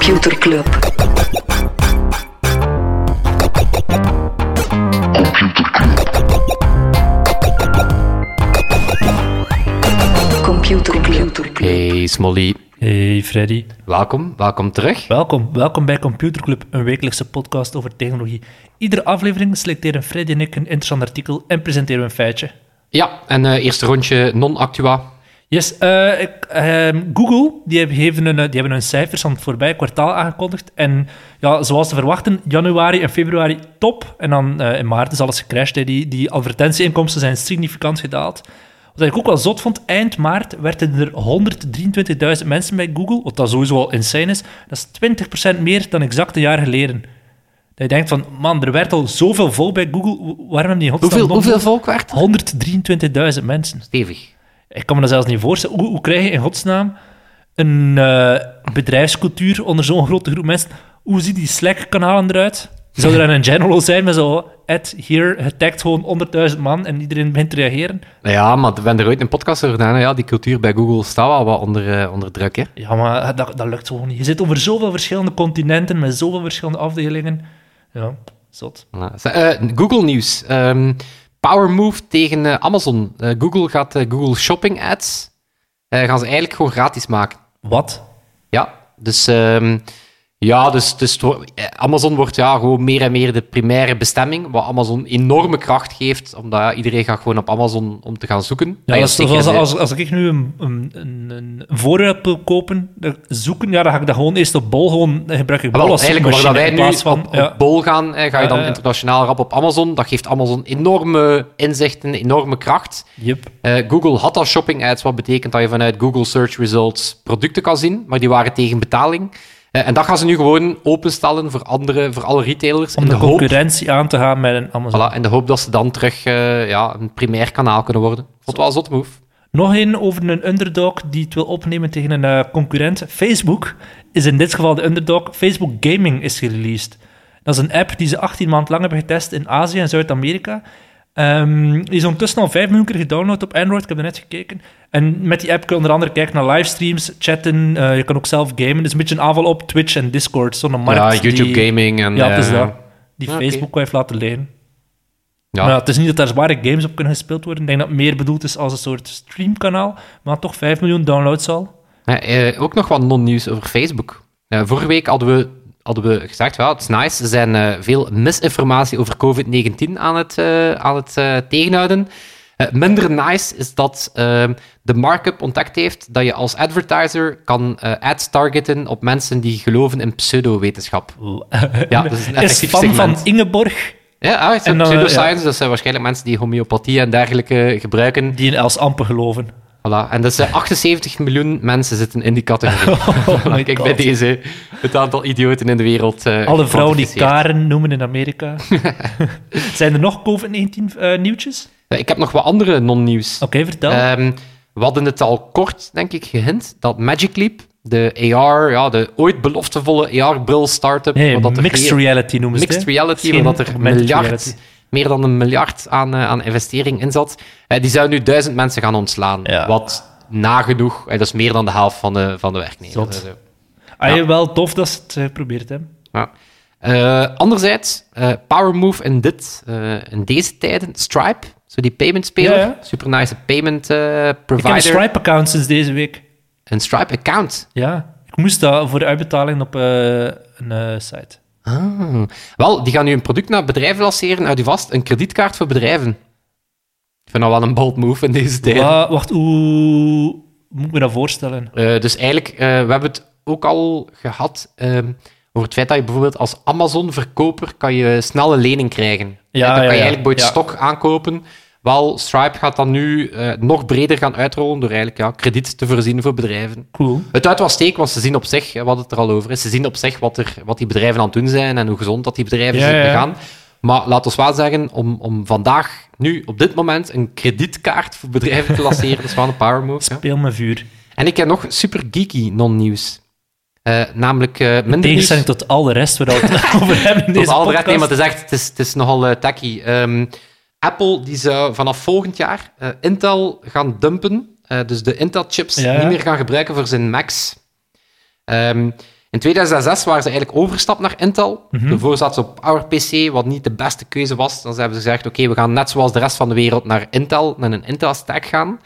Computer Club. Computer Club. Hey Smolly, Hey Freddy, welkom, welkom terug. welkom. Welkom bij Computer Club, een wekelijkse podcast over technologie. Iedere aflevering selecteren Freddy en ik een interessant artikel en presenteren we een feitje. Ja, en eh eerste rondje non-actua. Yes, eh, ik, ehm, Google die hebben, eh, die hebben hun cijfers van het voorbije kwartaal aangekondigd. En ja, zoals te verwachten, januari en februari top. En dan eh, in maart is alles gecrashed. hè. Die, die advertentieinkomsten zijn significant gedaald. Wat ik ook wel zot vond, eind maart werden er 123.000 mensen bij Google, wat dat sowieso al insane is. Dat is 20% meer dan exact een jaar geleden. Dat je denkt van, man, er werd al zoveel volk bij Google, waarom hebben die Hoeveel, hoeveel volk werd er? 123.000 mensen. Stevig. Ik kan me dat zelfs niet voorstellen. Hoe, hoe krijg je in godsnaam een eh, bedrijfscultuur onder zo'n grote groep mensen? Hoe ziet die Slack-kanalen eruit? Zou er dan een general zijn met zo... Ed, hier, getagd gewoon 100.000 man en iedereen begint te reageren? Nou ja, maar we hebben er ooit een podcast over gedaan. Ja, die cultuur bij Google staat wel wat onder, eh, onder druk. Hè. Ja, maar dat, dat lukt gewoon niet. Je zit over zoveel verschillende continenten met zoveel verschillende afdelingen. Ja, zot. Zo, eh, Google nieuws. Ehm, power move tegen eh, Amazon. Eh, Google gaat eh, Google Shopping Ads gaan ze eigenlijk gewoon gratis maken. Wat? Ja, dus, ehm, ja, dus, dus eh, Amazon wordt ja, gewoon meer en meer de primaire bestemming, wat Amazon enorme kracht geeft, omdat ja, iedereen gaat gewoon op Amazon om te gaan zoeken. Ja, dat is als, als ik nu een, een, voorraad wil kopen, dat zoeken, ja, dan ga ik dat gewoon eerst op Bol, gewoon, dan gebruik ik Bol wel, als eigenlijk waar dat wij nu van... op, ja. op Bol gaan, eh, ga je dan internationaal rap op Amazon. Dat geeft Amazon enorme inzichten, enorme kracht. Yep. Eh, Google had al shopping ads, wat betekent dat je vanuit Google Search Results producten kan zien, maar die waren tegen betaling. Eh, en dat gaan ze nu gewoon openstellen voor, andere, voor alle retailers. Om de, hoop concurrentie aan te gaan met een Amazon. Voilà, in de hoop dat ze dan terug eh, ja, een primair kanaal kunnen worden. Vond wel een zot move. Nog een over een underdog die het wil opnemen tegen een eh, concurrent. Facebook is in dit geval de underdog. Facebook Gaming is gereleased. Dat is een app die ze 18 maanden lang hebben getest in Azië en Zuid-Amerika. Ehm, die is ondertussen al 5 miljoen keer gedownload op Android. Ik heb er net gekeken. En met die app kun je onder andere kijken naar livestreams, chatten. eh, je kan ook zelf gamen. Het is een beetje een aanval op Twitch en Discord. Zo'n markt Ja, YouTube die, gaming en... Ja, het is eh, dat. Die oké. Facebook heeft laten leren. Ja. Maar ja, het is niet dat daar zware games op kunnen gespeeld worden. Ik denk dat het meer bedoeld is als een soort streamkanaal, maar toch 5 miljoen downloads al. Ja, eh, ook nog wat non-nieuws over Facebook. Eh, vorige week hadden we, hadden we gezegd, ja, het is nice. Er zijn eh, veel misinformatie over COVID-19 aan het, eh, aan het eh, tegenhouden. Minder nice is dat eh, de markup ontdekt heeft dat je als advertiser kan ads targeten op mensen die geloven in pseudowetenschap. Ja, dat is een is fan segment. van Ingeborg, Ja, ah, En dan, pseudoscience, dat zijn waarschijnlijk mensen die homeopathie en dergelijke gebruiken. die in Els Ampen geloven. Voilà. En dus eh, 78 miljoen mensen zitten in die categorie. Oh Kijk God. bij deze het aantal idioten in de wereld. eh, Alle vrouwen die. Karen noemen in Amerika. Zijn er nog COVID-19 eh, nieuwtjes? Ik heb nog wat andere non-nieuws. Oké, vertel. Ehm, we hadden het al kort, denk ik, gehint dat Magic Leap, de AR, ja, de ooit beloftevolle AR-bril-startup, nee, dat mixed weer- reality noemen ze het, mixed reality, Geen waar dat er miljard, reality. Meer dan een miljard aan, eh, aan investering in zat. Eh, die zou nu duizend mensen gaan ontslaan. Ja. Wat nagenoeg, eh, dat is meer dan de helft van de, van de werknemers. Ah, ja. wel tof dat ze het geprobeerd hebben. Ja. Eh, anderzijds, eh, power move in, dit, eh, in deze tijden, Stripe, zo die payment speler, Ja, ja. super nice payment eh, Ik heb provider. een Stripe-account sinds deze week. Een Stripe account. Ja, ik moest dat voor de uitbetaling op eh, een eh, site. Ah. Wel, die gaan nu een product naar bedrijven lanceren, uit u vast, een kredietkaart voor bedrijven. Ik vind dat wel een bold move in deze tijden. Wa- wacht, hoe moet ik me dat voorstellen? Eh, dus eigenlijk, eh, we hebben het ook al gehad ehm, over het feit dat je bijvoorbeeld als Amazon-verkoper kan je snelle lening krijgen. Ja, dan ja, kan je ja. eigenlijk bij het Ja. stok aankopen. Wel, Stripe gaat dan nu eh, nog breder gaan uitrollen door eigenlijk ja, krediet te voorzien voor bedrijven. Cool. Het uit was steek, want ze zien op zich, wat het er al over is, ze zien op zich wat, er, wat die bedrijven aan het doen zijn en hoe gezond dat die bedrijven zijn ja, ja. gaan. Maar laat ons wel zeggen, om, om vandaag, nu, op dit moment, een kredietkaart voor bedrijven te lanceren, dat is wel een power move. Speel met vuur. En ik heb nog super geeky non-nieuws. Eh, namelijk In minder nieuws. tegenstelling tot al de rest waar we het over hebben in Tot deze al de rest, nee, maar het is echt het is, het is nogal tacky. Ehm, Apple die zou vanaf volgend jaar eh, Intel gaan dumpen. Eh, dus de Intel-chips Ja. niet meer gaan gebruiken voor zijn Macs. Ehm, In 2006 waren ze eigenlijk overgestapt naar Intel. Mhm. Daarvoor zaten ze op PowerPC, wat niet de beste keuze was. Dan hebben ze gezegd, oké, we gaan net zoals de rest van de wereld naar Intel, naar een Intel-stack gaan.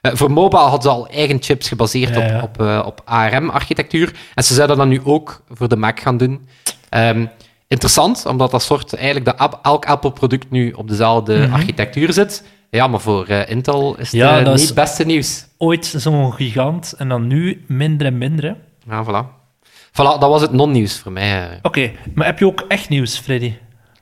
Eh, voor mobile hadden ze al eigen chips gebaseerd Ja, ja. op, op, op ARM-architectuur. En ze zouden dat nu ook voor de Mac gaan doen. Ehm, interessant, omdat dat soort eigenlijk dat app- elk Apple-product nu op dezelfde architectuur zit. Ja, maar voor eh, Intel is het Ja, eh, dat niet het beste nieuws. Ooit zo'n gigant en dan nu minder en minder. hè. Ja, voilà. Voilà, dat was het non-nieuws voor mij. eh. Oké, maar heb je ook echt nieuws, Freddy?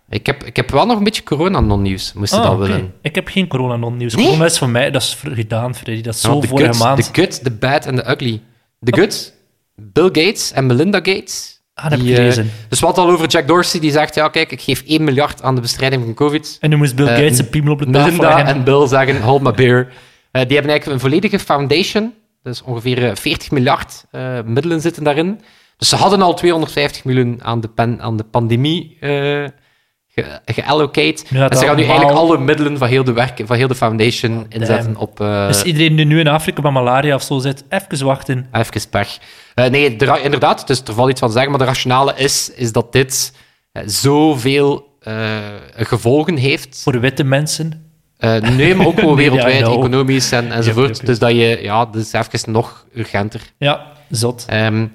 Ik heb, ik heb wel nog een beetje corona-non-nieuws, moest je Ah, dat willen. Ik heb geen corona-non-nieuws. Nee? Corona is voor mij, dat is voor- gedaan, Freddy. Dat is zo de vorige good, maand. De good, de bad en de ugly. De good, Bill Gates en Melinda Gates. Ah, dat heb ik die, gelezen. dus wat al over Jack Dorsey, die zegt, ja kijk, ik geef 1 miljard aan de bestrijding van COVID. En nu moest Bill eh, Gates een piemel op de tafel leggen. en Bill zeggen, hold my beer. Eh, die hebben eigenlijk een volledige foundation. Dus ongeveer eh, 40 miljard middelen zitten daarin. Dus ze hadden al 250 miljoen aan de, pen, aan de pandemie ge- geallocate. Gaat en ze gaan nu eigenlijk alle middelen van heel de, werk, van heel de foundation inzetten op... eh, Dus iedereen die nu in Afrika met malaria of zo zit, even wachten. Even pech. Eh, nee, inderdaad, dus er valt iets van te zeggen, maar de rationale is, is dat dit eh, zoveel gevolgen heeft. Voor witte mensen. Nee, maar ook gewoon Nee, ja, wereldwijd, economisch en, enzovoort. Yep, yep, yep. Dus dat je, ja, dat is even nog urgenter. Ja, zot. Ehm,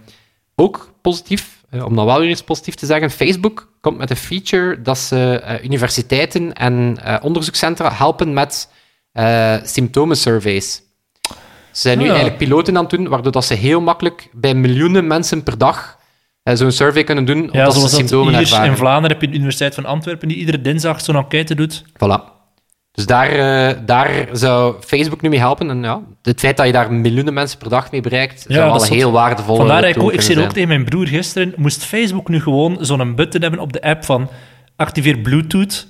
ook positief, om dan wel weer eens positief te zeggen, Facebook komt met een feature dat ze eh, universiteiten en eh, onderzoekscentra helpen met eh symptomensurveys. Ze zijn nu Ah. eigenlijk piloten aan het doen, waardoor dat ze heel makkelijk bij miljoenen mensen per dag eh, zo'n survey kunnen doen, Ja, omdat ze zoals dat symptomen hier ervaren. in Vlaanderen heb je de Universiteit van Antwerpen die iedere dinsdag zo'n enquête doet. Voilà. Dus daar, eh, daar zou Facebook nu mee helpen. En ja, het feit dat je daar miljoenen mensen per dag mee bereikt, zou dat wel is een heel waardevolle Vandaar dat ik, ook, ik zei ook zijn. tegen mijn broer gisteren, moest Facebook nu gewoon zo'n button hebben op de app van activeer Bluetooth.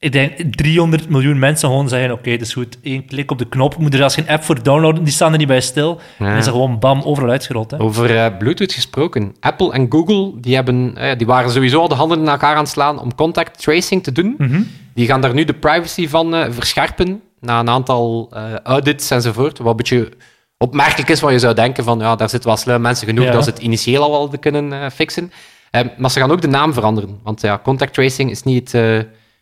Ik denk 300 miljoen mensen gewoon zeggen, oké, dat is goed, één klik op de knop. Moet er zelfs geen app voor downloaden, die staan er niet bij stil. Ja. En is er gewoon bam, overal uitgerold. Hè. Over eh, Bluetooth gesproken. Apple en Google die hebben, eh, die waren sowieso al de handen in elkaar aan het slaan om contact tracing te doen. Mhm. Die gaan daar nu de privacy van eh, verscherpen na een aantal audits enzovoort. Wat een beetje opmerkelijk is wat je zou denken van ja, daar zitten wel slim mensen genoeg Ja. dat ze het initieel al wel kunnen fixen. Maar ze gaan ook de naam veranderen. Want ja, contact tracing is, niet,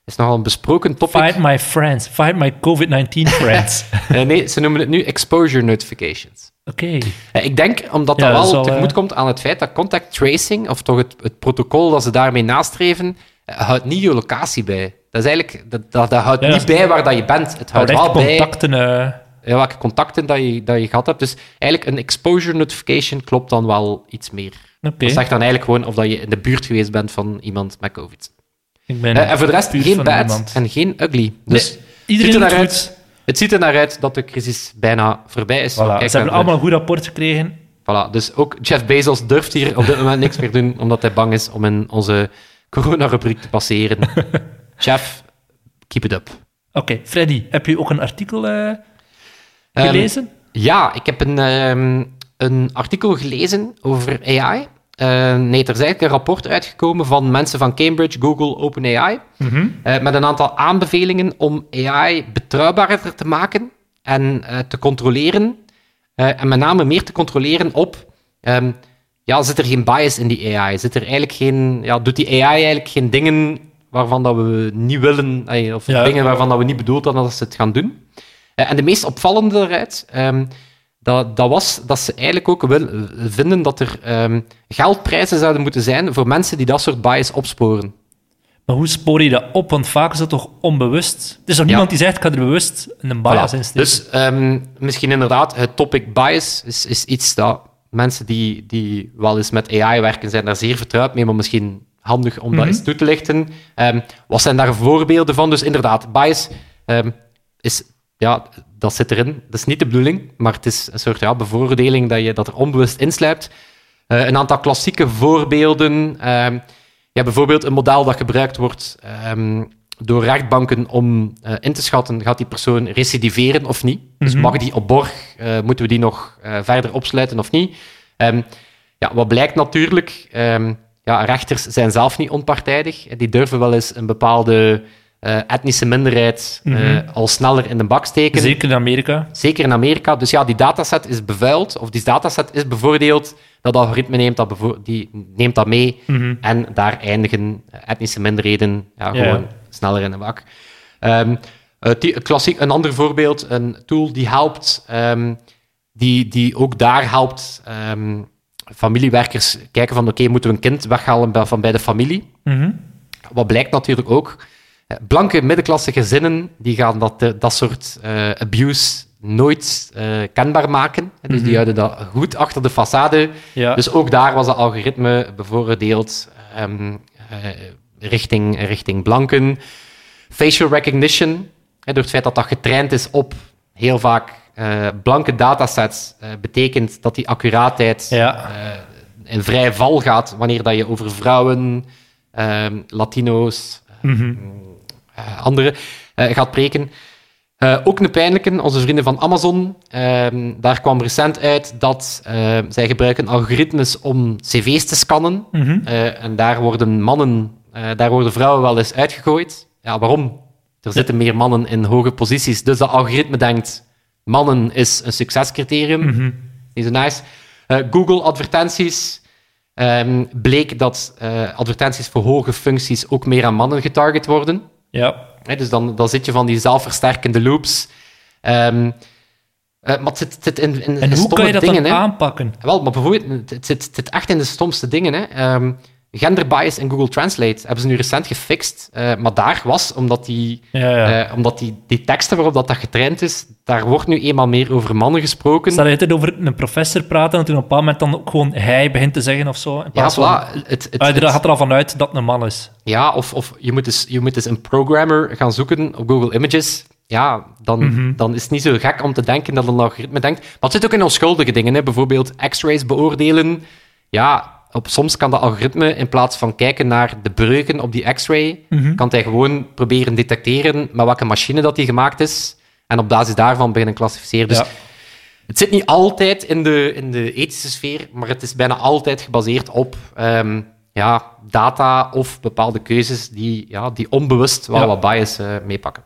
is nogal een besproken topic. Find my friends, find my COVID-19 friends. Eh, nee, ze noemen het nu exposure notifications. Oké. Eh, Ik denk omdat Ja, dat wel tegemoet eh, komt aan het feit dat contact tracing, of toch het, het protocol dat ze daarmee nastreven, houdt niet je locatie bij. Dat, is eigenlijk, dat, dat, dat houdt Ja, niet bij waar dat je bent. Het houdt wel bij contacten... eh, welke contacten dat je, dat je gehad hebt. Dus eigenlijk een exposure notification klopt dan wel iets meer. Oké, Dat zegt dan eigenlijk gewoon of dat je in de buurt geweest bent van iemand met COVID. Ik ben... En voor de rest geen bad en geen ugly. Dus Nee, iedereen ziet er naar het ziet er naar uit dat de crisis bijna voorbij is. Voilà, Kijk, ze hebben allemaal een goed rapport gekregen. Voilà, dus ook Jeff Bezos durft hier op dit moment niks meer doen, omdat hij bang is om in onze corona-rubriek te passeren. Jeff, keep it up. Oké, Freddy, heb je ook een artikel eh, Ehm, gelezen? ja, ik heb een, ehm, een artikel gelezen over AI. Eh, nee, er is eigenlijk een rapport uitgekomen van mensen van Cambridge, Google, OpenAI, eh, met een aantal aanbevelingen om AI betrouwbaarder te maken en eh, te controleren. En met name meer te controleren op... ehm, ja, zit er geen bias in die AI? Zit er eigenlijk geen, ja, doet die AI eigenlijk geen dingen waarvan dat we niet willen, of Ja. dingen waarvan dat we niet bedoeld hadden dat ze het gaan doen? En de meest opvallende eruit, ehm, dat, dat was dat ze eigenlijk ook wil, vinden dat er ehm, geldprijzen zouden moeten zijn voor mensen die dat soort bias opsporen. Maar hoe spoor je dat op? Want vaak is dat toch onbewust? Er is nog niemand die zegt, ik ga er bewust een bias Voilà. in steken. Dus ehm, misschien inderdaad, het topic bias is, is iets dat mensen die, die wel eens met AI werken, zijn daar zeer vertrouwd mee, maar misschien handig om dat Mhm. eens toe te lichten. Ehm, wat zijn daar voorbeelden van? Dus inderdaad, bias is, ja, dat zit erin. Dat is niet de bedoeling, maar het is een soort ja, bevoordeling dat, je, dat er onbewust insluipt. Eh, een aantal klassieke voorbeelden. ehm, ja, bijvoorbeeld een model dat gebruikt wordt ehm, door rechtbanken om eh, in te schatten, gaat die persoon recidiveren of niet? Dus Mhm. mag die op borg? Eh, moeten we die nog verder opsluiten of niet? Ehm, ja, wat blijkt natuurlijk, ja, rechters zijn zelf niet onpartijdig. Die durven wel eens een bepaalde eh, etnische minderheid eh, Mhm. al sneller in de bak steken. Zeker in Amerika. Zeker in Amerika. Dus ja, die dataset is bevuild, of die dataset is bevoordeeld. Dat algoritme neemt dat, die neemt dat mee. Mhm. En daar eindigen etnische minderheden ja, gewoon sneller in de bak. Ehm, eh, klassiek, een ander voorbeeld, een tool die helpt, ehm, die, die ook daar helpt ehm, familiewerkers kijken van oké, moeten we een kind weghalen van bij de familie? Mhm. Wat blijkt natuurlijk ook, eh, blanke middenklasse gezinnen die gaan dat, eh, dat soort eh, abuse nooit eh, kenbaar maken. Dus die houden dat goed achter de façade. Ja. Dus ook daar was het algoritme bevoordeeld ehm, eh, richting, richting blanken. Facial recognition, hè, door het feit dat dat getraind is op heel vaak eh, blanke datasets, eh, betekent dat die accuraatheid Ja. eh, in vrij val gaat wanneer dat je over vrouwen, ehm, Latino's, Mhm. eh, anderen eh, gaat preken. Eh, ook een pijnlijke, onze vrienden van Amazon. ehm, daar kwam recent uit dat eh, zij gebruiken algoritmes om cv's te scannen. Mhm. Eh, en daar worden mannen, eh, daar worden vrouwen wel eens uitgegooid. Ja, waarom? Er zitten meer mannen in hoge posities. Dus dat algoritme denkt, mannen is een succescriterium. Niet zo nice. Eh, Google advertenties. ehm, bleek dat eh, advertenties voor hoge functies ook meer aan mannen getarget worden. Ja. Dus dan, dan zit je van die zelfversterkende loops. Ehm, eh, maar het zit, het zit in, in, En hoe stomme kan je dat dingen. dan hè. aanpakken? Wel, maar bijvoorbeeld, het zit, het zit echt in de stomste dingen. Hè. Ehm, gender bias in Google Translate hebben ze nu recent gefixt. eh, maar daar was, omdat, die, Ja, ja. eh, omdat die, die teksten waarop dat, dat getraind is, daar wordt nu eenmaal meer over mannen gesproken. Stel je het over een professor praten en toen op een bepaald moment dan ook gewoon hij begint te zeggen of zo. In ja, van, voilà. Het, het, het- gaat er al vanuit dat het een man is. Ja, of, of je, moet eens, je moet eens een programmer gaan zoeken op Google Images. Ja, dan, Mhm. dan is het niet zo gek om te denken dat een algoritme denkt. Maar het zit ook in onschuldige dingen. Hè. Bijvoorbeeld x-rays beoordelen. Ja, op, soms kan dat algoritme in plaats van kijken naar de breuken op die x-ray, Mhm. kan hij gewoon proberen detecteren met welke machine dat die gemaakt is. En op basis daarvan beginnen klassificeren. Dus Ja. het zit niet altijd in de, in de ethische sfeer, maar het is bijna altijd gebaseerd op ehm, ja, data of bepaalde keuzes die, ja, die onbewust wel Ja. wat bias eh, meepakken.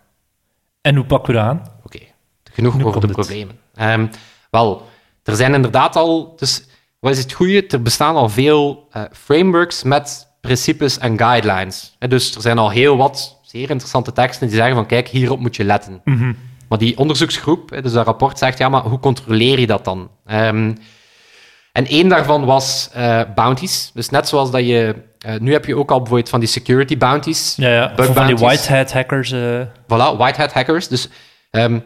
En hoe pakken we dat aan? Oké, genoeg over de problemen. Ehm, wel, er zijn inderdaad al... Dus wat is het goede? Er bestaan al veel eh, frameworks met principes en guidelines. Dus er zijn al heel wat zeer interessante teksten die zeggen van kijk, hierop moet je letten. Mhm. Maar die onderzoeksgroep, dus dat rapport zegt, ja, maar hoe controleer je dat dan? Ehm, en één daarvan was eh, bounties. Dus net zoals dat je... eh, nu heb je ook al bijvoorbeeld van die security bounties. Ja, ja. Bug van die white hat hackers. Voilà, white hat hackers. Dus ehm,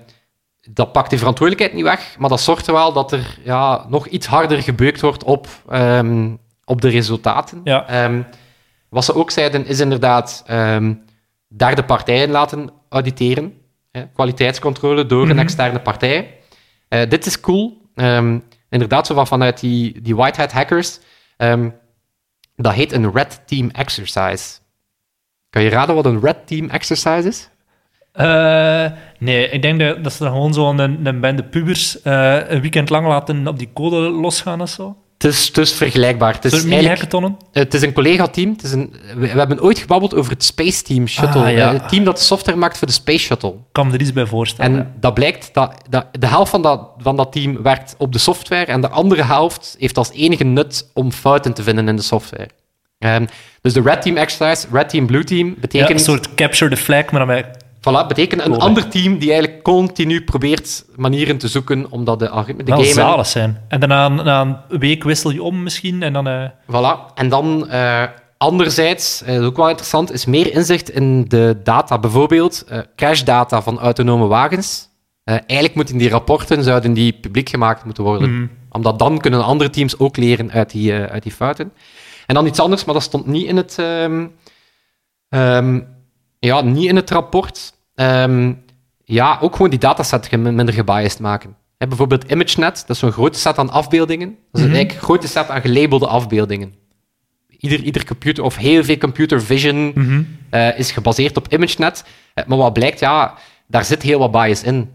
dat pakt die verantwoordelijkheid niet weg, maar dat zorgt er wel dat er ja, nog iets harder gebeukt wordt op, ehm, op de resultaten. Ja. Ehm, wat ze ook zeiden, is inderdaad ehm, derde partijen laten auditeren. Hè, kwaliteitscontrole door Mhm. een externe partij. Eh, dit is cool. Inderdaad, zo van vanuit die, die white hat hackers. Dat heet een red team exercise. Kan je raden wat een red team exercise is? Eh, nee, ik denk dat, dat ze dan gewoon zo'n een, een bende pubers eh, een weekend lang laten op die code losgaan of zo. Het is, het is vergelijkbaar. Het is, mini-hackathonnen. het is een collega-team. Het is een- We, we hebben ooit gebabbeld over het Space Team Shuttle. Ah, ja. eh, Het team dat de software maakt voor de Space Shuttle. Ik kan me er iets bij voorstellen. En dat blijkt dat, dat de helft van dat, van dat team werkt op de software en de andere helft heeft als enige nut om fouten te vinden in de software. Ehm, dus de Red Team exercise, Red Team, Blue Team, ja, betekent, een soort capture the flag, maar dan met... voilà, betekent een ander team die eigenlijk continu probeert manieren te zoeken om dat de algoritme, de wel game... zalig zijn. En daarna na een week wissel je om misschien, en dan... eh, Voilà. En dan eh, anderzijds, eh, dat is ook wel interessant, is meer inzicht in de data. Bijvoorbeeld eh crashdata van autonome wagens. Eh, eigenlijk moeten die rapporten zouden die publiek gemaakt moeten worden. Mhm. Omdat dan kunnen andere teams ook leren uit die, eh, uit die fouten. En dan iets anders, maar dat stond niet in het, ehm, ehm, ja, niet in het rapport. Ehm, ja, ook gewoon die dataset minder gebiased maken. Hè, bijvoorbeeld ImageNet, dat is zo'n grote set aan afbeeldingen. Dat is Mhm. eigenlijk een grote set aan gelabelde afbeeldingen. Ieder, ieder computer, of heel veel computer vision, mhm. eh, is gebaseerd op ImageNet. Eh, maar wat blijkt, ja, daar zit heel wat bias in.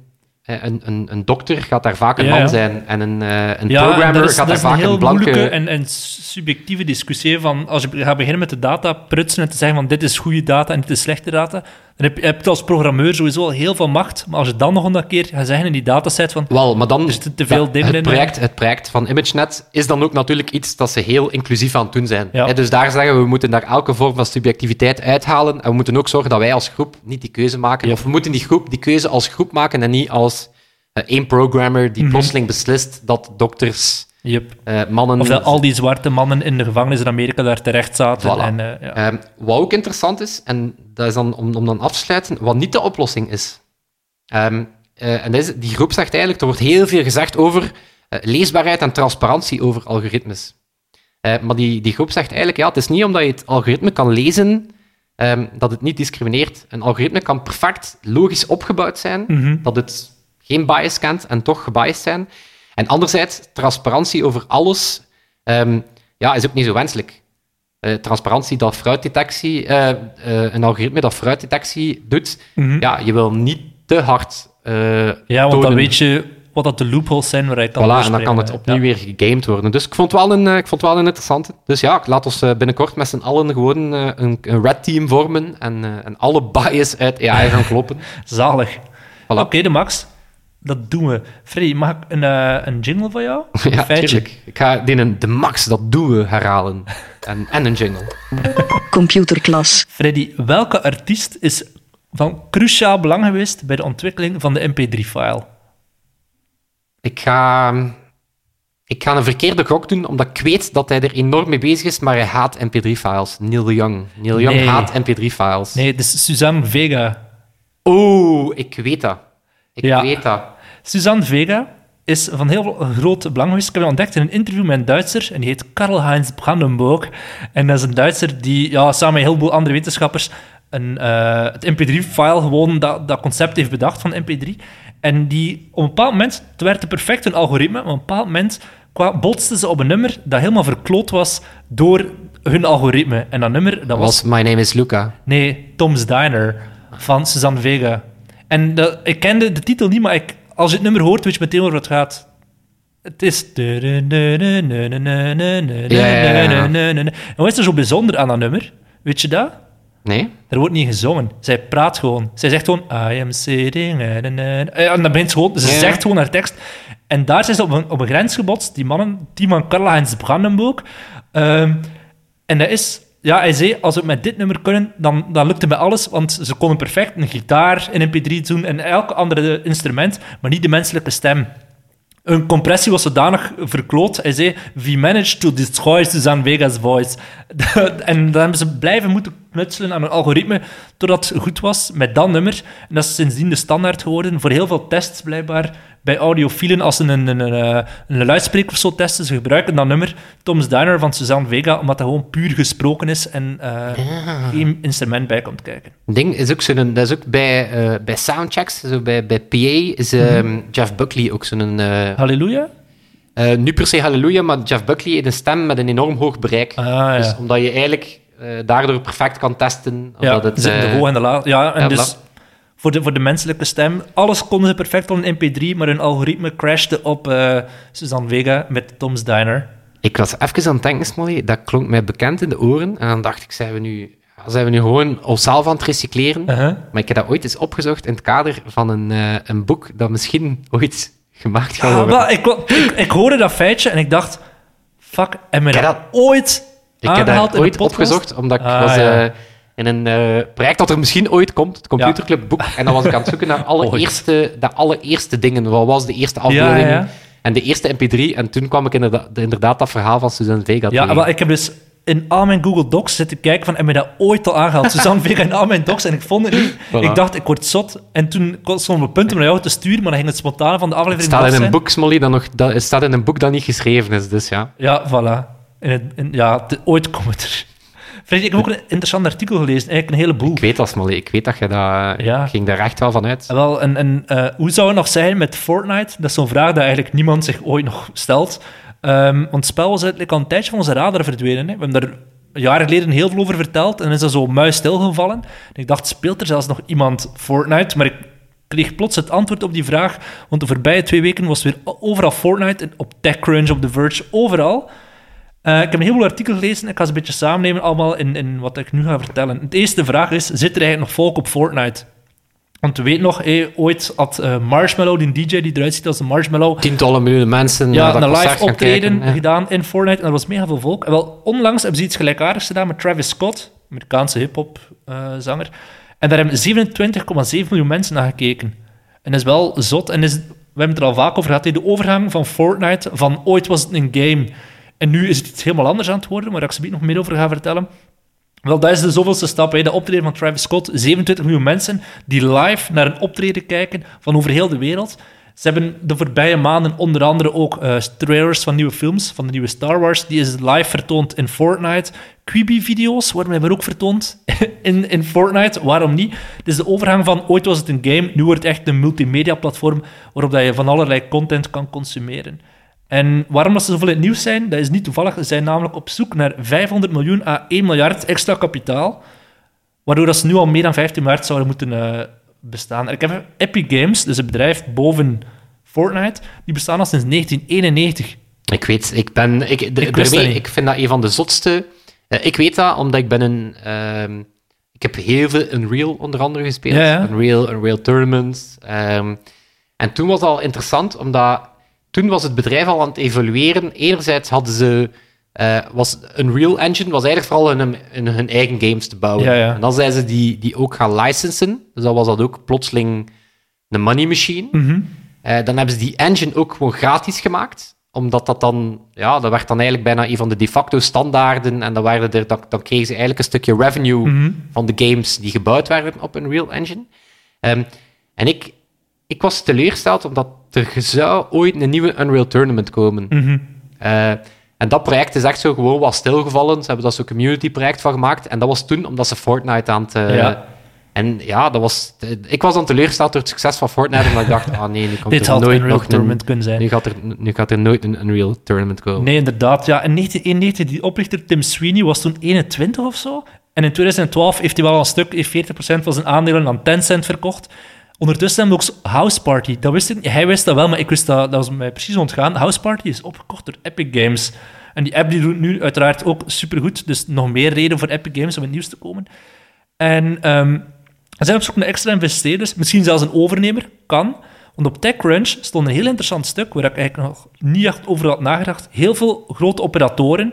Een, een, een dokter gaat daar vaak een Ja, man zijn en een, eh, een Ja, programmer dat is, gaat dat daar is een vaak heel een blanke... moeilijke en, en subjectieve discussie. Van als je gaat beginnen met de data prutsen en te zeggen van dit is goede data en dit is slechte data, Dan heb je hebt als programmeur sowieso al heel veel macht, maar als je dan nog een keer gaat zeggen in die dataset van... Wel, maar dan... Er zitten te veel ja, dingen het in, project, Het project van ImageNet is dan ook natuurlijk iets dat ze heel inclusief aan het doen zijn. Ja. Dus daar zeggen we, we moeten daar elke vorm van subjectiviteit uithalen en we moeten ook zorgen dat wij als groep niet die keuze maken. Ja. Of we moeten die, groep, die keuze als groep maken en niet als eh, één programmer die Mhm. plotseling beslist dat dokters, Yep. eh, mannen... Of dat al die zwarte mannen in de gevangenis in Amerika daar terecht zaten. Voilà. En, eh, ja. Ehm, wat ook interessant is, en dat is dan om, om dan af te sluiten, wat niet de oplossing is. Ehm, eh, en is, die groep zegt eigenlijk, er wordt heel veel gezegd over leesbaarheid en transparantie over algoritmes. Eh, maar die, die groep zegt eigenlijk, ja, het is niet omdat je het algoritme kan lezen, ehm, dat het niet discrimineert. Een algoritme kan perfect logisch opgebouwd zijn, Mhm. dat het geen bias kent en toch gebiased zijn. En anderzijds, transparantie over alles ehm, ja, is ook niet zo wenselijk. Eh, transparantie dat fraudetectie, eh, eh, een algoritme dat fraudetectie doet, Mhm. ja, je wil niet te hard eh Ja, want dan weet je wat dat de loopholes zijn waar je kan Voilà, en dan kan het opnieuw Ja. weer gegamed worden. Dus ik vond het wel een, ik vond het wel een interessante. Dus ja, laat ons binnenkort met z'n allen gewoon een, een red team vormen en, eh, en alle bias uit AI gaan kloppen. Zalig. Voilà. Oké, de Max. Dat doen we. Freddy, mag ik een, eh, een jingle van jou? Een ja, feitje? tuurlijk. Ik ga die de max, dat doen we, herhalen. En, en een jingle. Computerklas. Freddy, welke artiest is van cruciaal belang geweest bij de ontwikkeling van de MP3-file? Ik ga, ik ga een verkeerde gok doen, omdat ik weet dat hij er enorm mee bezig is, maar hij haat mp3-files. Neil Young. Neil Young Nee. haat mp3-files. Nee, het is Suzanne Vega. Oeh, ik weet dat. Ik Ja. weet dat. Suzanne Vega is van heel veel groot belang geweest. Ik heb ontdekt in een interview met een Duitser en die heet Karl-Heinz Brandenburg. En dat is een Duitser die ja, samen met een heleboel andere wetenschappers een, eh, het MP3-file gewoon dat, dat concept heeft bedacht van MP3. En die op een bepaald moment, het werd perfect een algoritme, maar op een bepaald moment botsten ze op een nummer dat helemaal verkloot was door hun algoritme. En dat nummer, dat Dat was was My Name is Luca. Nee, Tom's Diner van Suzanne Vega. En dat, ik kende de titel niet, maar ik, als je het nummer hoort, weet je meteen waar het gaat. Het is... En wat is er zo bijzonder aan dat nummer? Weet je dat? Nee? Er wordt niet gezongen. Zij praat gewoon. Zij zegt gewoon... I am sitting... En dan begint ze gewoon... Ze zegt gewoon haar tekst. En daar zijn ze op een, op een grens gebotst. Die mannen, die van Karl-Heinz Brandenburg. Ehm, en dat is... Ja, hij zei, als we met dit nummer kunnen, dan, dan lukt met alles. Want ze konden perfect een gitaar in mp3 doen en elk ander instrument, maar niet de menselijke stem. Hun compressie was zodanig verkloot. Hij zei, we managed to destroy Suzanne Vega's voice. en dan hebben ze blijven moeten knutselen aan een algoritme totdat het goed was met dat nummer. En dat is sindsdien de standaard geworden voor heel veel tests, blijkbaar. Bij audiofielen, als ze een, een, een, een, een luidspreker of zo testen, ze gebruiken dat nummer, Tom's Diner van Suzanne Vega, omdat dat gewoon puur gesproken is en eh, geen instrument bij komt kijken. ding is ook zo'n, dat is ook bij, eh, bij soundchecks, zo bij, bij PA, is ehm, Jeff Buckley ook zo'n... eh Halleluja? eh, nu per se halleluja, maar Jeff Buckley heeft een stem met een enorm hoog bereik. Ah, ja. Dus omdat je eigenlijk eh, daardoor perfect kan testen. of Ja, dat het, zitten de eh, hoog en de laag. Ja, en ja, dus voor de, voor de menselijke stem, alles konden ze perfect op een mp3, maar hun algoritme crashte op eh Suzanne Vega met Tom's Diner. Ik was even aan het denken, Smolly, dat klonk mij bekend in de oren. En dan dacht ik, zijn we nu, zijn we nu gewoon onszelf aan het recycleren? Uh-huh. Maar ik heb dat ooit eens opgezocht in het kader van een, eh, een boek dat misschien ooit gemaakt gaat Ah, worden. ik, ik, ik hoorde dat feitje en ik dacht, fuck, je heb dat, dat- ooit ik heb dat ooit opgezocht, omdat ik Ah, was ja. eh, in een eh, project dat er misschien ooit komt, het Computerclub boek, en dan was ik aan het zoeken naar alle Ooit. eerste, de allereerste dingen. Wat was de eerste afbeelding? En de eerste mp3, en toen kwam ik inderdaad, inderdaad dat verhaal van Suzanne Vega Ja, tegen. wel, ik heb dus in al mijn Google Docs zitten kijken van, heb je dat ooit al aangehaald? Suzanne Vega in al mijn docs en ik vond het niet. Voilà. Ik dacht, ik word zot. En toen stond op het punt om naar jou te sturen, maar dan ging het spontaan van de Het aflevering staat af in een boek, Smolly, dat nog, dat, het staat in een boek dat niet geschreven is, dus ja. Ja, voilà. Het, ja, ooit komt het er. Freddy, ik heb ook een interessant artikel gelezen, eigenlijk een hele boel. Ik weet dat, Smolly. Ik weet dat je dat... Ja. Ik ging daar echt wel van uit. En Wel, en, en eh, hoe zou het nog zijn met Fortnite? Dat is zo'n vraag die eigenlijk niemand zich ooit nog stelt. Ehm, want het spel was eigenlijk al een tijdje van onze radar verdwenen. Hè. We hebben daar jaren geleden heel veel over verteld en is dat zo muis stilgevallen. En ik dacht, speelt er zelfs nog iemand Fortnite? Maar ik kreeg plots het antwoord op die vraag, want de voorbije twee weken was weer overal Fortnite, op TechCrunch, op The Verge, overal. Eh, ik heb een heleboel artikelen gelezen. Ik ga ze een beetje samennemen, allemaal in, in wat ik nu ga vertellen. De eerste vraag is, zit er eigenlijk nog volk op Fortnite? Want we weten nog, ooit had eh, Marshmallow, die DJ die eruit ziet als een marshmallow, Tientallen miljoenen mensen ja, dat een live optreden kijken, gedaan in Fortnite. En er was mega veel volk. En wel, onlangs hebben ze iets gelijkaardigs gedaan met Travis Scott, Amerikaanse hip-hop eh, zanger. En daar hebben 27,7 miljoen mensen naar gekeken. En dat is wel zot. En is, we hebben het er al vaak over gehad. De overgang van Fortnite, van ooit was het een game. En nu is het iets helemaal anders aan het worden, waar ik zo nog meer over ga vertellen. Wel, dat is de zoveelste stap. Hè. De optreden van Travis Scott. 27 miljoen mensen die live naar een optreden kijken van over heel de wereld. Ze hebben de voorbije maanden onder andere ook eh, trailers van nieuwe films, van de nieuwe Star Wars. Die is live vertoond in Fortnite. Quibi-video's worden hebben ook vertoond in, in Fortnite. Waarom niet? Het is de overgang van ooit was het een game, nu wordt het echt een multimedia-platform waarop dat je van allerlei content kan consumeren. En waarom dat ze zoveel in het nieuws zijn, dat is niet toevallig. Ze zijn namelijk op zoek naar 500 miljoen à 1 miljard extra kapitaal, waardoor dat ze nu al meer dan 15 miljard zouden moeten eh, bestaan. En ik heb Epic Games, dus een bedrijf boven Fortnite, die bestaan al sinds 1991. Ik weet, ik ben... Ik, de, ik vind dat een van de zotste... eh, ik weet dat, omdat ik ben een... ehm, ik heb heel veel Unreal onder andere gespeeld. Ja, ja. Unreal, Unreal Tournaments. ehm, en toen was het al interessant, omdat... Toen was het bedrijf al aan het evolueren. Enerzijds hadden ze... eh, was Unreal Engine was eigenlijk vooral hun, hun, hun eigen games te bouwen. Ja, ja. En dan zijn ze die, die ook gaan licensen. Dus dan was dat ook plotseling een money machine. Mhm. Eh, dan hebben ze die engine ook gewoon gratis gemaakt. Omdat dat dan, ja, dat werd dan eigenlijk bijna een van de de facto standaarden. En dan, werden er, dan, dan kregen ze eigenlijk een stukje revenue Mhm. van de games die gebouwd werden op Unreal Engine. Ehm, en ik, ik was teleurgesteld omdat er zou ooit een nieuwe Unreal Tournament komen. Mhm. Eh, en dat project is echt zo gewoon wat stilgevallen. Ze hebben daar zo'n community project van gemaakt. En dat was toen omdat ze Fortnite aan het... eh, Ja. En ja, dat was, ik was dan teleurgesteld door het succes van Fortnite. Omdat ik dacht, ah nee, nu komt Dit er had nooit een Unreal nog Tournament een... kunnen zijn. Nu gaat, er, nu gaat er nooit een Unreal Tournament komen. Nee, inderdaad. Ja. In 1991, die oprichter Tim Sweeney was toen 21 of zo. En in 2012 heeft hij wel een stuk, heeft 40% van zijn aandelen aan Tencent verkocht. Ondertussen hebben we ook House Party. Dat wist ik. Hij wist dat wel, maar ik wist dat, dat was mij precies ontgaan. House Party is opgekocht door Epic Games. En die app die doet nu uiteraard ook supergoed. Dus nog meer reden voor Epic Games om in het nieuws te komen. En ze zijn op zoek naar extra investeerders. Misschien zelfs een overnemer. Kan. Want op TechCrunch stond een heel interessant stuk waar ik eigenlijk nog niet echt over had nagedacht. Heel veel grote operatoren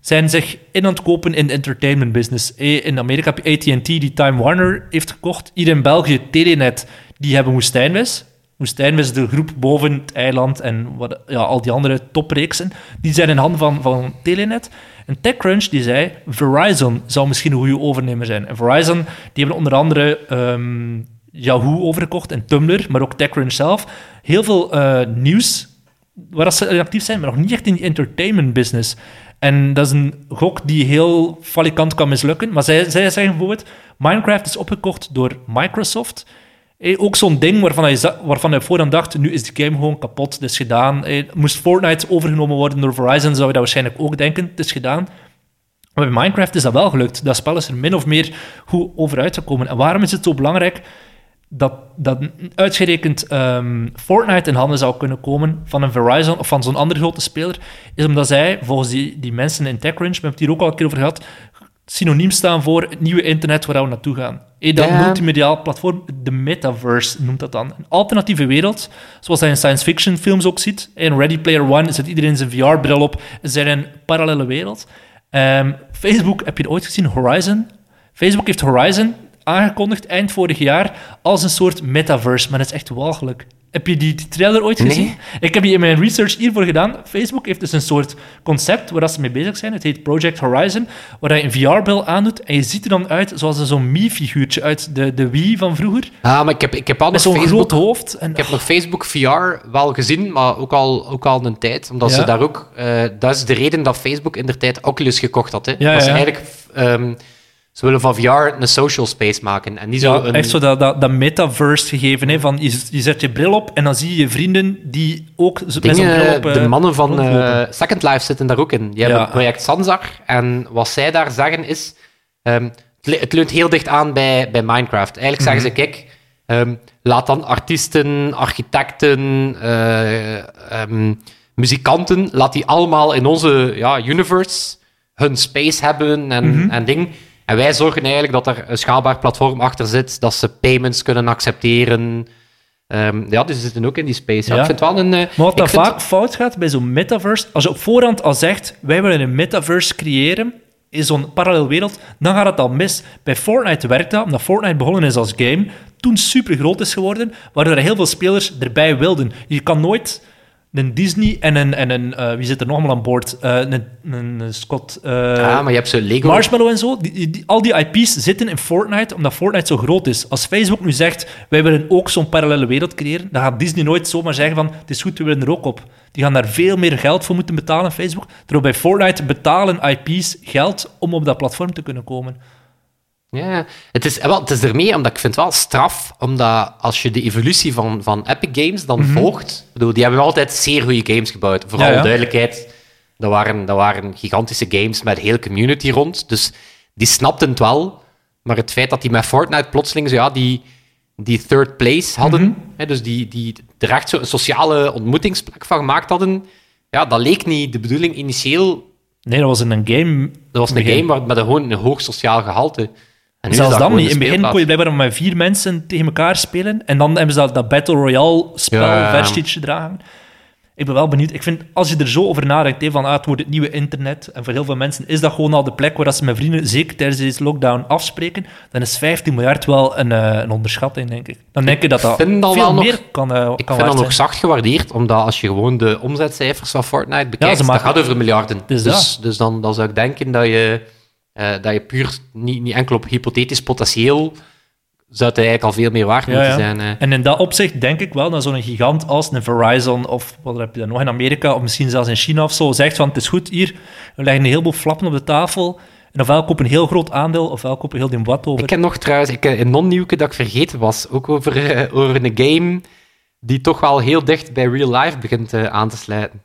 zijn zich in aan het kopen in de entertainment business. Eh, In Amerika heb je AT&T die Time Warner heeft gekocht. Hier in België Telenet, die hebben Woestijnvis. Woestijnvis is de groep boven het eiland en wat, ja, al die andere topreeksen. Die zijn in handen van, van Telenet. En TechCrunch die zei, Verizon zou misschien een goede overnemer zijn. En Verizon die hebben onder andere ehm, Yahoo overgekocht en Tumblr, maar ook TechCrunch zelf. Heel veel eh, nieuws waar ze actief zijn, maar nog niet echt in die entertainment business. En dat is een gok die heel falikant kan mislukken. Maar zij, zij zeggen bijvoorbeeld, Minecraft is opgekocht door Microsoft. Eh, ook zo'n ding waarvan za- waarvan je voorhand dacht, nu is de game gewoon kapot, het is gedaan. Eh, moest Fortnite overgenomen worden door Verizon, zou je dat waarschijnlijk ook denken, het is gedaan. Maar bij Minecraft is dat wel gelukt. Dat spel is er min of meer goed over uitgekomen. En waarom is het zo belangrijk dat, dat uitgerekend ehm, Fortnite in handen zou kunnen komen van een Verizon of van zo'n andere grote speler? Is omdat zij, volgens die, die mensen in TechCrunch, we hebben het hier ook al een keer over gehad, synoniem staan voor het nieuwe internet waar we naartoe gaan. Dat multimediaal platform, de metaverse noemt dat dan. Een alternatieve wereld, zoals hij in science fiction films ook ziet. In Ready Player One zet iedereen zijn VR-bril op. Zijn een parallele wereld. Ehm, Facebook, heb je het ooit gezien? Horizon? Facebook heeft Horizon aangekondigd eind vorig jaar als een soort metaverse, maar dat is echt walgelijk. Heb je die, trailer ooit Nee. gezien? Ik heb die in mijn research hiervoor gedaan. Facebook heeft dus een soort concept waar ze mee bezig zijn. Het heet Project Horizon, waar je een VR-bril aandoet en je ziet er dan uit zoals zo'n Mii-figuurtje uit de, de Wii van vroeger. Ah, maar ik heb, ik heb Met zo'n Facebook... groot hoofd. En, Ik heb nog Facebook VR wel gezien, maar ook al, ook al een tijd. Omdat Ja. ze daar ook... eh, dat is de reden dat Facebook in der tijd Oculus gekocht had. Hè. Ja, dat ja. eigenlijk... ehm, ze willen van VR een social space maken. En niet zo Ja, een... echt zo dat, dat, dat metaverse gegeven. Hè, van je, je zet je bril op en dan zie je je vrienden die ook met zo'n bril op... eh, de mannen van eh, Second Life zitten daar ook in. Die Ja. hebben het project Sanzar. En wat zij daar zeggen is... ehm, het, le- het leunt heel dicht aan bij, bij Minecraft. Eigenlijk zeggen Mhm. ze, kijk... ehm, laat dan artiesten, architecten, eh, ehm, muzikanten, laat die allemaal in onze ja, universe hun space hebben en, Mhm. en ding. En wij zorgen eigenlijk dat er een schaalbaar platform achter zit, dat ze payments kunnen accepteren. Ehm, ja, dus ze zitten ook in die space. Ja. Ja. Ik vind wel een... eh, Maar wat vind- vaak fout gaat bij zo'n metaverse, als je op voorhand al zegt, wij willen een metaverse creëren, in zo'n parallelwereld, dan gaat het al mis. Bij Fortnite werkt dat, omdat Fortnite begonnen is als game, toen super groot is geworden, waardoor er heel veel spelers erbij wilden. Je kan nooit een Disney en een, en een eh, wie zit er nog allemaal aan boord? Eh, een, een, Scott... Ja, maar je hebt zo Lego... Marshmallow en zo, die, die- al die IP's zitten in Fortnite omdat Fortnite zo groot is. Als Facebook nu zegt, wij willen ook zo'n parallele wereld creëren, dan gaat Disney nooit zomaar zeggen van, het is goed, we willen er ook op. Die gaan daar veel meer geld voor moeten betalen, Facebook. Terwijl bij Fortnite betalen IP's geld om op dat platform te kunnen komen. Ja, het is, eh, wel, het is ermee, omdat ik vind het wel straf, omdat als je de evolutie van, van Epic Games dan volgt, ik bedoel, die hebben altijd zeer goede games gebouwd. Vooral Ja, ja. duidelijkheid, dat waren, dat waren gigantische games met heel community rond, dus die snapten het wel, maar het feit dat die met Fortnite plotseling zo, ja, die, die third place hadden, hè, dus die, die er echt zo een sociale ontmoetingsplek van gemaakt hadden, ja, dat leek niet de bedoeling initieel. Nee, dat was in een game. Dat was een game waar- met een, gewoon een hoog sociaal gehalte. En Zelfs dan niet. In het begin kon je blijkbaar met vier mensen tegen elkaar spelen. En dan hebben ze dat, dat Battle Royale spel Ja, ja, ja. versietje gedragen. Ik ben wel benieuwd. Ik vind, als je er zo over nadenkt, van ah, het wordt het nieuwe internet. En voor heel veel mensen is dat gewoon al de plek waar dat ze met vrienden, zeker tijdens deze lockdown, afspreken. Dan is 15 miljard wel een, eh, een onderschatting, denk ik. Dan denk ik dat dat veel nog- meer kan, eh Ik kan vind dat nog zacht gewaardeerd, omdat als je gewoon de omzetcijfers van Fortnite bekijkt, ze dat gaat over miljarden. Dus Dus, dus, dan, dan zou ik denken dat je, eh, dat je puur niet, niet enkel op hypothetisch potentieel zou het eigenlijk al veel meer waard moeten ja. zijn. eh. En in dat opzicht denk ik wel dat zo'n gigant als een Verizon of wat heb je dan nog in Amerika of misschien zelfs in China of zo zegt van het is goed hier, we leggen een heleboel flappen op de tafel en ofwel kopen een heel groot aandeel ofwel kopen heel die wat over. Ik heb nog trouwens ik, eh, een non-nieuwke dat ik vergeten was, ook over, over een game die toch wel heel dicht bij real life begint aan te sluiten.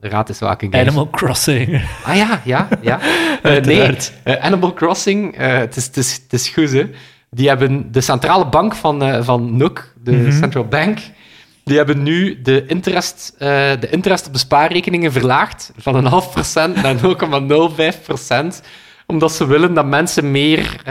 Raad eens welke game. Animal Crossing. Ah ja, ja, ja. Eh, nee, eh, Animal Crossing, eh, het, is, het, is, het is goed, hè. Die hebben de centrale bank van, van NUC, de Mhm. Central Bank, die hebben nu de interest, de interest op de spaarrekeningen verlaagd van een half procent naar 0,05 procent, omdat ze willen dat mensen meer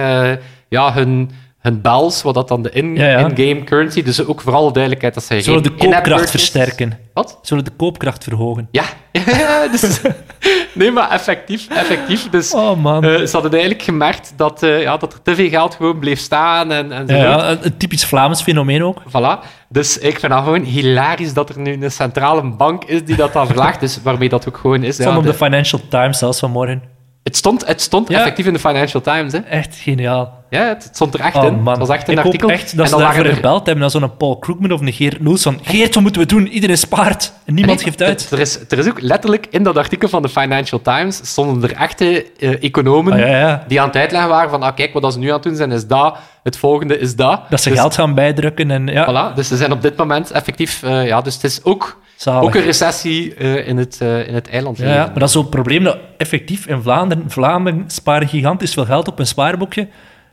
ja, hun, hun bells, wat dat dan de in- Ja, ja. in-game currency, dus ook vooral de duidelijkheid dat zij Zullen de koopkracht versterken. Wat? Zullen de koopkracht verhogen. Ja, ja dus, nee, maar effectief, effectief. Dus Oh man. eh, ze hadden eigenlijk gemerkt dat, eh, ja, dat er te veel geld gewoon bleef staan en, en zo. ja, een, een typisch Vlaams fenomeen ook. Voilà. Dus ik vind dat gewoon hilarisch dat er nu een centrale bank is die dat dan verlaagt. Dus waarmee dat ook gewoon is. Ja, op de de- Financial Times zelfs vanmorgen. Het stond, het stond Ja. effectief in de Financial Times. Hè. Echt geniaal. Ja, het, stond er echt Oh in. man. Het was echt een ik artikel. echt dat en ze daarvoor er gebeld hebben naar zo'n Paul Krugman of een Geert Noes van Geert, wat moeten we doen? Iedereen spaart en niemand Nee, geeft uit. Er is, er is ook letterlijk in dat artikel van de Financial Times stonden er echte eh, economen Ah, ja, ja. die aan het uitleggen waren van ah, kijk, wat ze nu aan het doen zijn is dat, het volgende is dat. Dat ze Dus- geld gaan bijdrukken en ja, Voilà, dus ze zijn op dit moment effectief... eh, ja, dus het is ook, zalig. ook een recessie eh, in, het, eh, in het eiland. Ja, ja, maar dat is zo'n probleem dat effectief in Vlaanderen, Vlaanderen sparen gigantisch veel geld op een spaarboekje.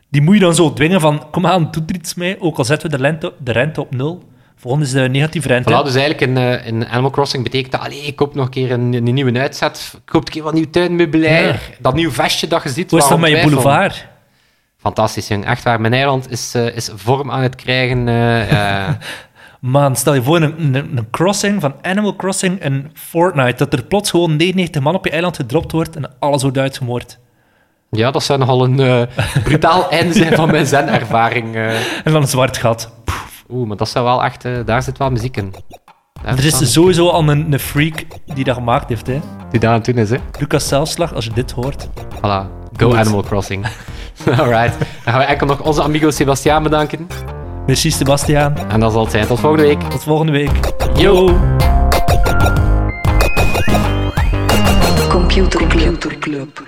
Die moet je dan zo dwingen van, kom aan, doe er iets mee, ook al zetten we de rente, de rente op nul. Volgende is de negatieve rente. Voilà, dus eigenlijk in, eh, in Animal Crossing betekent dat, allee, ik koop nog een keer een, een nieuwe uitzet, ik koop een keer wat nieuw tuinmeubilair, Ja. dat nieuw vestje dat je ziet. Hoe is dat met je boulevard? Fantastisch, jong. Echt waar. Mijn eiland is, is vorm aan het krijgen. Man, stel je voor een, een, een crossing van Animal Crossing en Fortnite, dat er plots gewoon 99 man op je eiland gedropt wordt en alles wordt uitgemoord. ja, dat zou nogal een eh, brutaal einde zijn van mijn zen-ervaring. eh. En dan een zwart gat. Oeh, maar dat zou wel echt... eh, daar zit wel muziek in. Daar Er is sowieso al een, een freak die dat gemaakt heeft. Hè. Die daar aan het doen is, hè. Lucas Zelfslag, als je dit hoort. Voilà. Go Goed. Animal Crossing. Alright. Dan gaan we enkel nog onze amigo Sebastiaan bedanken. Merci Sebastiaan. En dat zal het zijn. Tot volgende week. Tot volgende week. Yo. Computer Club.